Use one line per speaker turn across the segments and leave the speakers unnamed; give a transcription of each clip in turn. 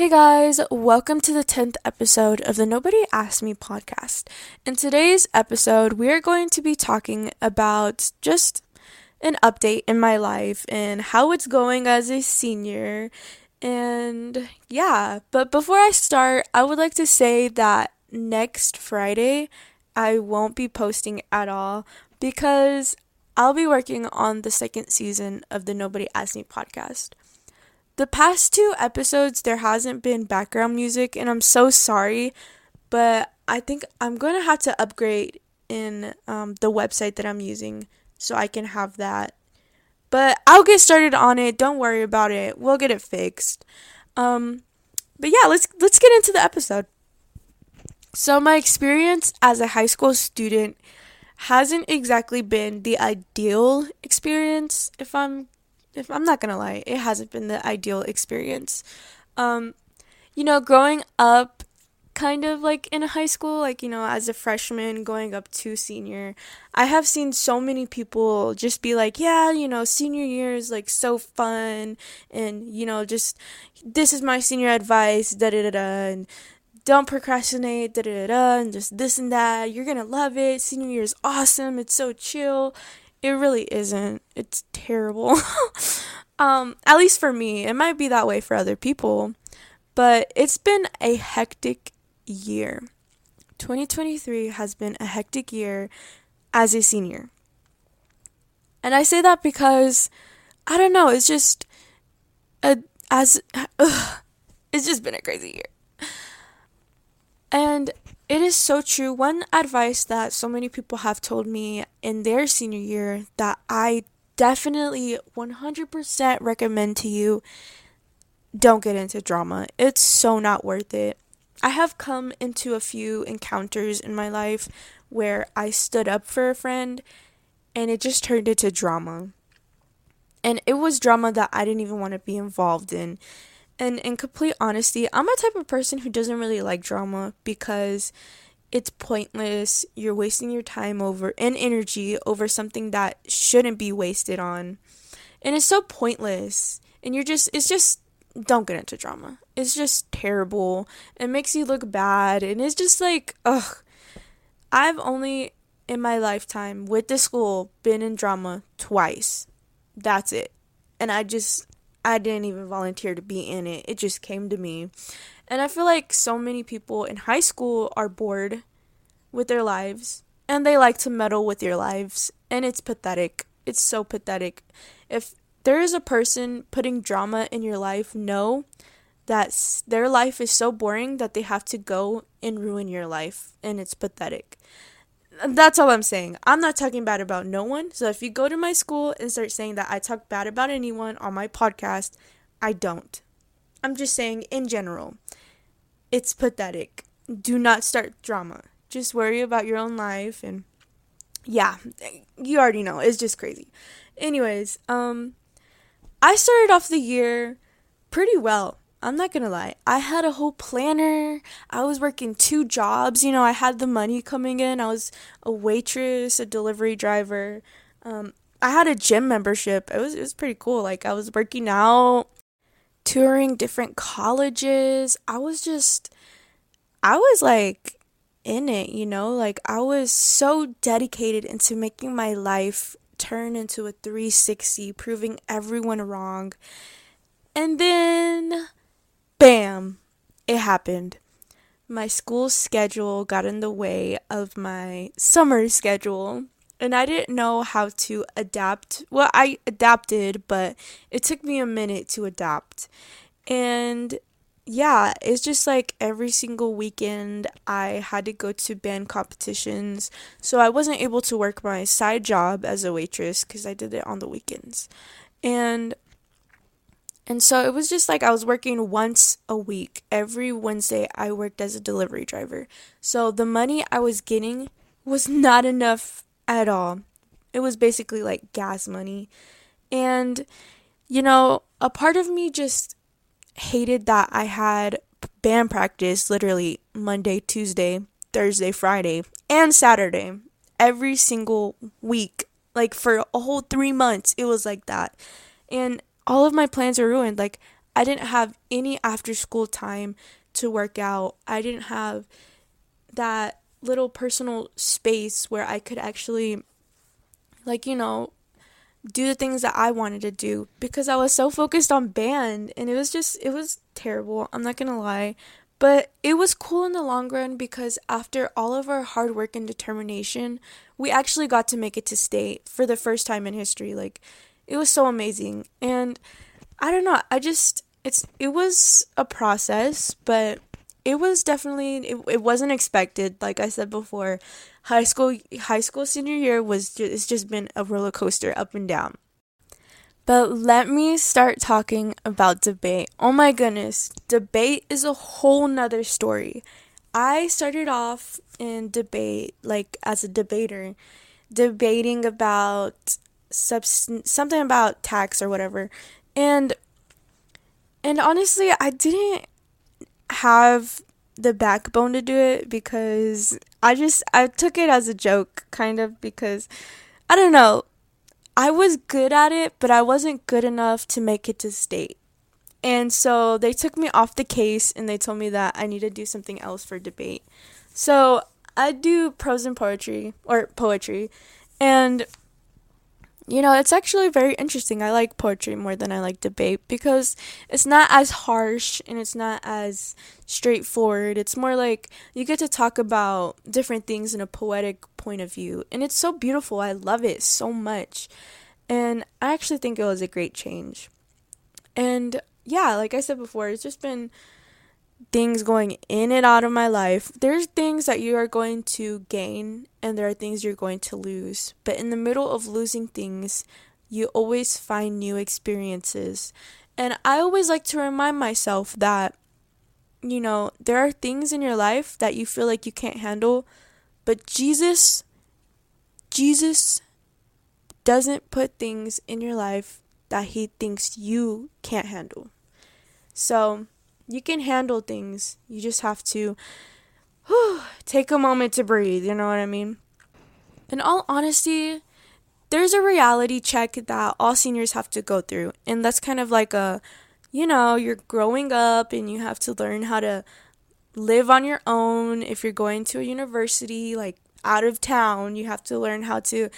Hey guys, welcome to the 10th episode of the Nobody Asked Me podcast. In today's episode, we are going to be talking about just an update in my life and how it's going as a senior. And yeah, but before I start, I would like to say that next Friday, I won't be posting at all because I'll be working on the second season of the Nobody Asked Me podcast. The past two episodes, there hasn't been background music, and I'm so sorry, but I think I'm going to have to upgrade in um, the website that I'm using so I can have that. But I'll get started on it. Don't worry about it. We'll get it fixed. Um, but yeah, let's let's get into the episode. So my experience as a high school student hasn't exactly been the ideal experience if I'm if I'm not gonna lie, it hasn't been the ideal experience. Um, you know, growing up kind of like in high school, like, you know, as a freshman going up to senior, I have seen so many people just be like, yeah, you know, senior year is like so fun, and, you know, just this is my senior advice, da da da da, and don't procrastinate, da da da and just this and that. You're gonna love it. Senior year is awesome. It's so chill. It really isn't. It's terrible. um, at least for me. It might be that way for other people. But it's been a hectic year. 2023 has been a hectic year as a senior. And I say that because I don't know, it's just a as ugh, it's just been a crazy year. And it is so true. One advice that so many people have told me in their senior year that I definitely 100% recommend to you don't get into drama. It's so not worth it. I have come into a few encounters in my life where I stood up for a friend and it just turned into drama. And it was drama that I didn't even want to be involved in. And in complete honesty, I'm a type of person who doesn't really like drama because it's pointless. You're wasting your time over and energy over something that shouldn't be wasted on. And it's so pointless. And you're just it's just don't get into drama. It's just terrible. It makes you look bad and it's just like ugh. I've only in my lifetime with the school been in drama twice. That's it. And I just I didn't even volunteer to be in it. It just came to me. And I feel like so many people in high school are bored with their lives and they like to meddle with your lives. And it's pathetic. It's so pathetic. If there is a person putting drama in your life, know that their life is so boring that they have to go and ruin your life. And it's pathetic that's all I'm saying. I'm not talking bad about no one. So if you go to my school and start saying that I talk bad about anyone on my podcast, I don't. I'm just saying in general. It's pathetic. Do not start drama. Just worry about your own life and yeah, you already know. It's just crazy. Anyways, um I started off the year pretty well. I'm not gonna lie. I had a whole planner. I was working two jobs. You know, I had the money coming in. I was a waitress, a delivery driver. Um, I had a gym membership. It was it was pretty cool. Like I was working out, touring different colleges. I was just, I was like in it. You know, like I was so dedicated into making my life turn into a 360, proving everyone wrong. And then bam, it happened. My school schedule got in the way of my summer schedule, and I didn't know how to adapt. Well, I adapted, but it took me a minute to adapt. And yeah, it's just like every single weekend I had to go to band competitions. So I wasn't able to work my side job as a waitress because I did it on the weekends. And and so it was just like I was working once a week. Every Wednesday, I worked as a delivery driver. So the money I was getting was not enough at all. It was basically like gas money. And, you know, a part of me just hated that I had band practice literally Monday, Tuesday, Thursday, Friday, and Saturday every single week. Like for a whole three months, it was like that. And all of my plans were ruined. Like, I didn't have any after school time to work out. I didn't have that little personal space where I could actually, like, you know, do the things that I wanted to do because I was so focused on band and it was just, it was terrible. I'm not gonna lie. But it was cool in the long run because after all of our hard work and determination, we actually got to make it to state for the first time in history. Like, it was so amazing. And I don't know, I just, it's, it was a process, but it was definitely it, it wasn't expected. Like i said before high school high school senior year was just, it's just been a roller coaster up and down. But let me start talking about debate. Oh my goodness debate is a whole nother story. I started off in debate like as a debater debating about subst- something about tax or whatever and and honestly i didn't have the backbone to do it because I just I took it as a joke kind of because I don't know. I was good at it, but I wasn't good enough to make it to state. And so they took me off the case and they told me that I need to do something else for debate. So I do prose and poetry or poetry and you know, it's actually very interesting. I like poetry more than I like debate because it's not as harsh and it's not as straightforward. It's more like you get to talk about different things in a poetic point of view. And it's so beautiful. I love it so much. And I actually think it was a great change. And yeah, like I said before, it's just been things going in and out of my life. There's things that you are going to gain and there are things you're going to lose. But in the middle of losing things, you always find new experiences. And I always like to remind myself that, you know, there are things in your life that you feel like you can't handle, but Jesus, Jesus doesn't put things in your life that he thinks you can't handle. So, you can handle things. You just have to whew, take a moment to breathe, you know what I mean? In all honesty, there's a reality check that all seniors have to go through. And that's kind of like a, you know, you're growing up and you have to learn how to live on your own. If you're going to a university, like out of town, you have to learn how to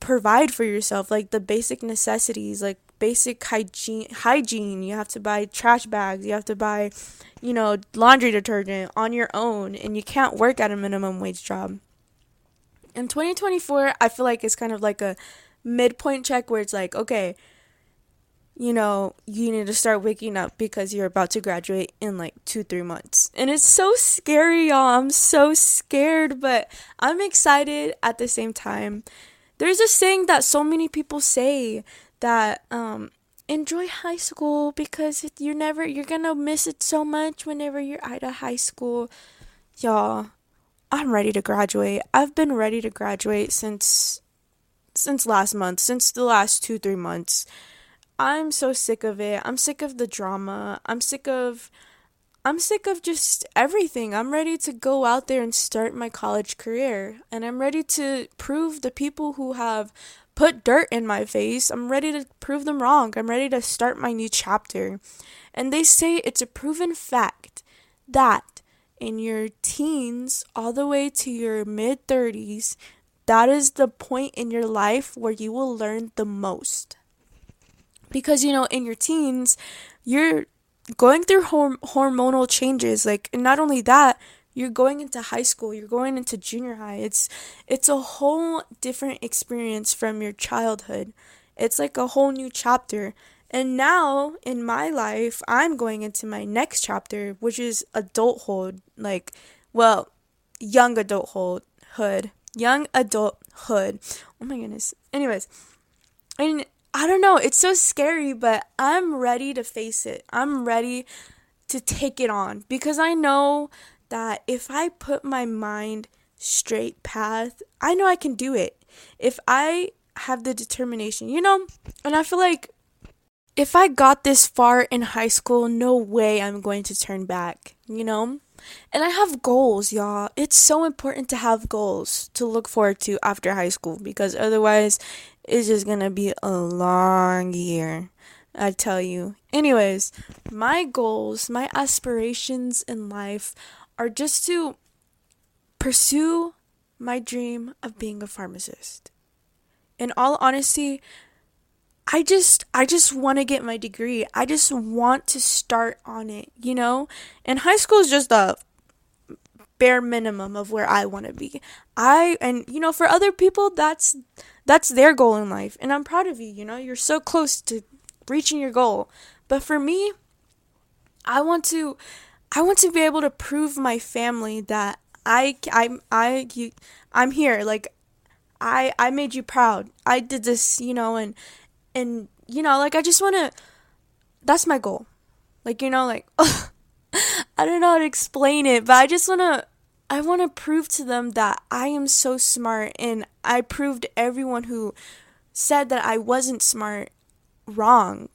provide for yourself, like the basic necessities, like basic hygiene hygiene. You have to buy trash bags. You have to buy you know laundry detergent on your own and you can't work at a minimum wage job. In 2024 i feel like it's kind of like a midpoint check where it's like okay you know you need to start waking up because you're about to graduate in like two three months. And it's so scary y'all. I'm so scared but i'm excited at the same time. There's a saying that so many people say that um enjoy high school because you're never you're gonna miss it so much whenever you're out of high school. Y'all i'm ready to graduate. I've been ready to graduate since since last month since the last two three months. I'm so sick of it. I'm sick of the drama. I'm sick of i'm sick of just everything. I'm ready to go out there and start my college career and i'm ready to prove the people who have put dirt in my face. I'm ready to prove them wrong. I'm ready to start my new chapter. And they say it's a proven fact that in your teens all the way to your mid 30s, that is the point in your life where you will learn the most. Because, you know, in your teens, you're going through horm- hormonal changes. Like, and not only that, you're going into high school you're going into junior high. It's it's a whole different experience from your childhood. It's like a whole new chapter. And now in my life i'm going into my next chapter which is adulthood. Like well young adulthood young adulthood. Oh my goodness. Anyways and i don't know it's so scary but i'm ready to face it. I'm ready to take it on because i know that if I put my mind straight path, I know I can do it. If I have the determination, you know, and I feel like if I got this far in high school, no way I'm going to turn back, you know? And I have goals, y'all. It's so important to have goals to look forward to after high school because otherwise it's just gonna be a long year. I tell you. Anyways, my goals, my aspirations in life are just to pursue my dream of being a pharmacist. In all honesty, I just I just want to get my degree. I just want to start on it, you know? And high school is just a bare minimum of where I want to be. I and you know, for other people that's that's their goal in life and I'm proud of you, you know? You're so close to reaching your goal. But for me, I want to I want to be able to prove my family that I I I you, I'm here. Like I I made you proud. I did this, you know, and and you know like i just want to that's my goal. Like you know like i don't know how to explain it but i just want to i want to prove to them that i am so smart and i proved everyone who said that i wasn't smart wrong.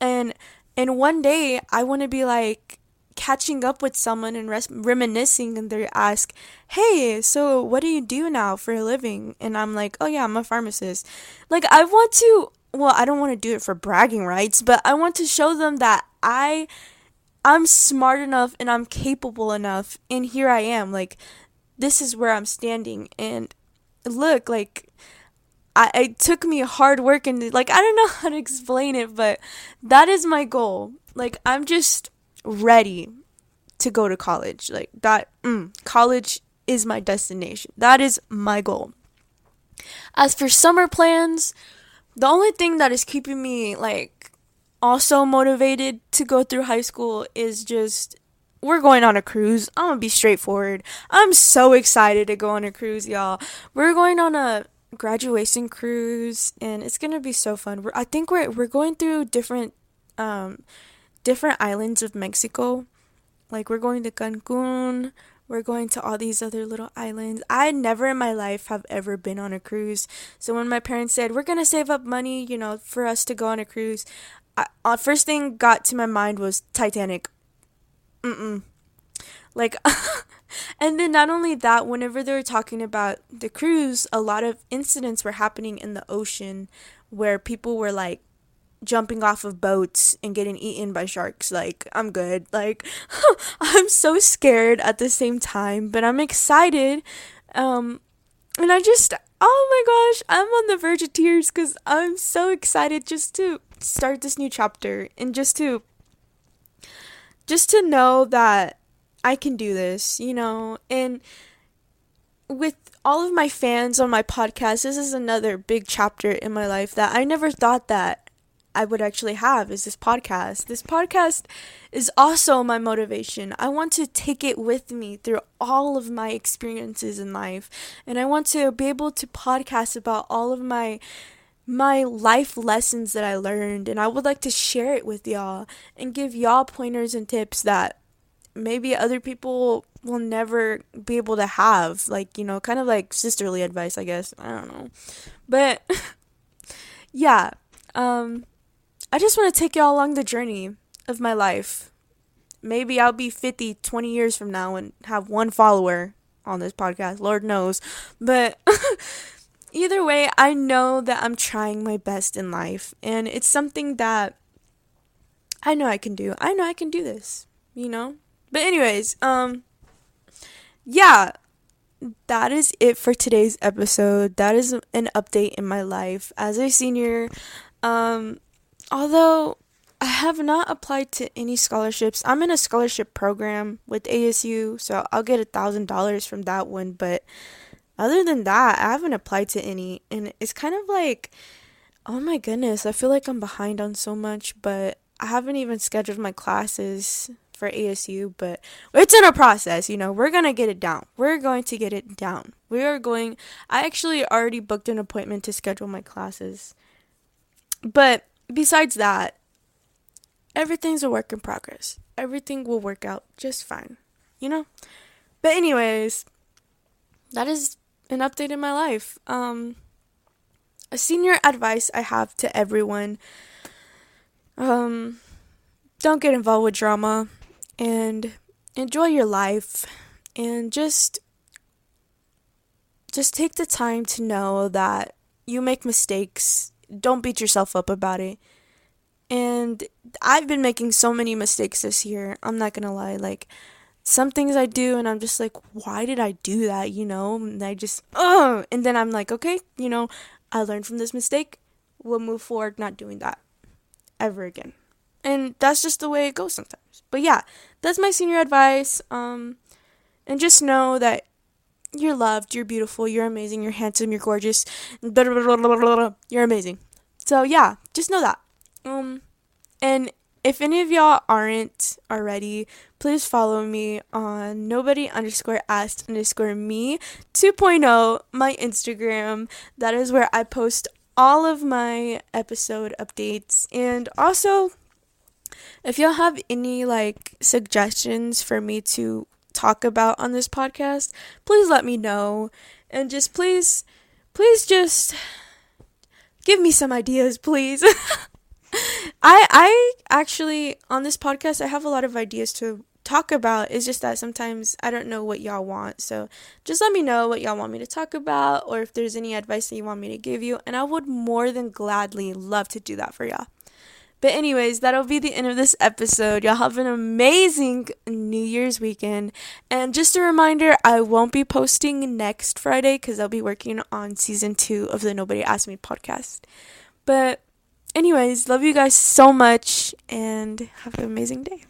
And and one day i want to be like catching up with someone and res- reminiscing and they ask hey so what do you do now for a living and i'm like oh yeah i'm a pharmacist like i want to well, I don't want to do it for bragging rights, but I want to show them that I I'm smart enough and I'm capable enough and here I am. Like this is where I'm standing and look, like I it took me hard work and like I don't know how to explain it, but that is my goal. Like I'm just ready to go to college. Like that mm, college is my destination. That is my goal. As for summer plans, the only thing that is keeping me like also motivated to go through high school is just we're going on a cruise. I'm gonna be straightforward. I'm so excited to go on a cruise, y'all. We're going on a graduation cruise, and it's gonna be so fun. We're, I think we're we're going through different um different islands of Mexico. Like we're going to Cancun, we're going to all these other little islands. I never in my life have ever been on a cruise. So when my parents said, we're going to save up money, you know, for us to go on a cruise, I, uh, first thing got to my mind was Titanic. Mm-mm. Like, and then not only that, whenever they were talking about the cruise, a lot of incidents were happening in the ocean where people were like jumping off of boats and getting eaten by sharks. Like, I'm good. Like, I'm so scared at the same time, but I'm excited. Um, and I just, oh my gosh, I'm on the verge of tears because I'm so excited just to start this new chapter and just to, just to know that I can do this, you know, and with all of my fans on my podcast, this is another big chapter in my life that I never thought that I would actually have is this podcast. This podcast is also my motivation. I want to take it with me through all of my experiences in life and I want to be able to podcast about all of my my life lessons that I learned and I would like to share it with y'all and give y'all pointers and tips that maybe other people will never be able to have like, you know, kind of like sisterly advice, I guess. I don't know. But yeah, um I just want to take y'all along the journey of my life. Maybe I'll be 50, 20 years from now and have one follower on this podcast. Lord knows. But either way, I know that I'm trying my best in life. And it's something that I know I can do. I know I can do this, you know? But, anyways, um, yeah, that is it for today's episode. That is an update in my life as a senior. Um, although I have not applied to any scholarships. I'm in a scholarship program with ASU, so I'll get a thousand dollars from that one. But other than that, I haven't applied to any, and it's kind of like, oh my goodness, I feel like I'm behind on so much. But I haven't even scheduled my classes for ASU, but it's in a process. You know, we're gonna get it down. We're going to get it down. We are going. I actually already booked an appointment to schedule my classes, but besides that, everything's a work in progress. Everything will work out just fine, you know? But anyways, that is an update in my life. Um a senior advice I have to everyone um don't get involved with drama and enjoy your life and just just take the time to know that you make mistakes don't beat yourself up about it. And I've been making so many mistakes this year. I'm not gonna lie. Like, some things I do, and I'm just like, why did I do that? You know? And I just, oh, and then I'm like, okay, you know, I learned from this mistake. We'll move forward, not doing that ever again. And that's just the way it goes sometimes. But yeah, that's my senior advice. Um, and just know that you're loved, you're beautiful, you're amazing, you're handsome, you're gorgeous, you're amazing. So yeah, just know that. Um, and if any of y'all aren't already, please follow me on nobody underscore asked underscore me 2.0, my Instagram. That is where I post all of my episode updates. And also, if y'all have any like suggestions for me to talk about on this podcast, please let me know. And just please, please just give me some ideas, please. I I actually on this podcast I have a lot of ideas to talk about. It's just that sometimes I don't know what y'all want. So just let me know what y'all want me to talk about or if there's any advice that you want me to give you and I would more than gladly love to do that for y'all. But, anyways, that'll be the end of this episode. Y'all have an amazing New Year's weekend. And just a reminder, I won't be posting next Friday because I'll be working on season two of the Nobody Asked Me podcast. But, anyways, love you guys so much and have an amazing day.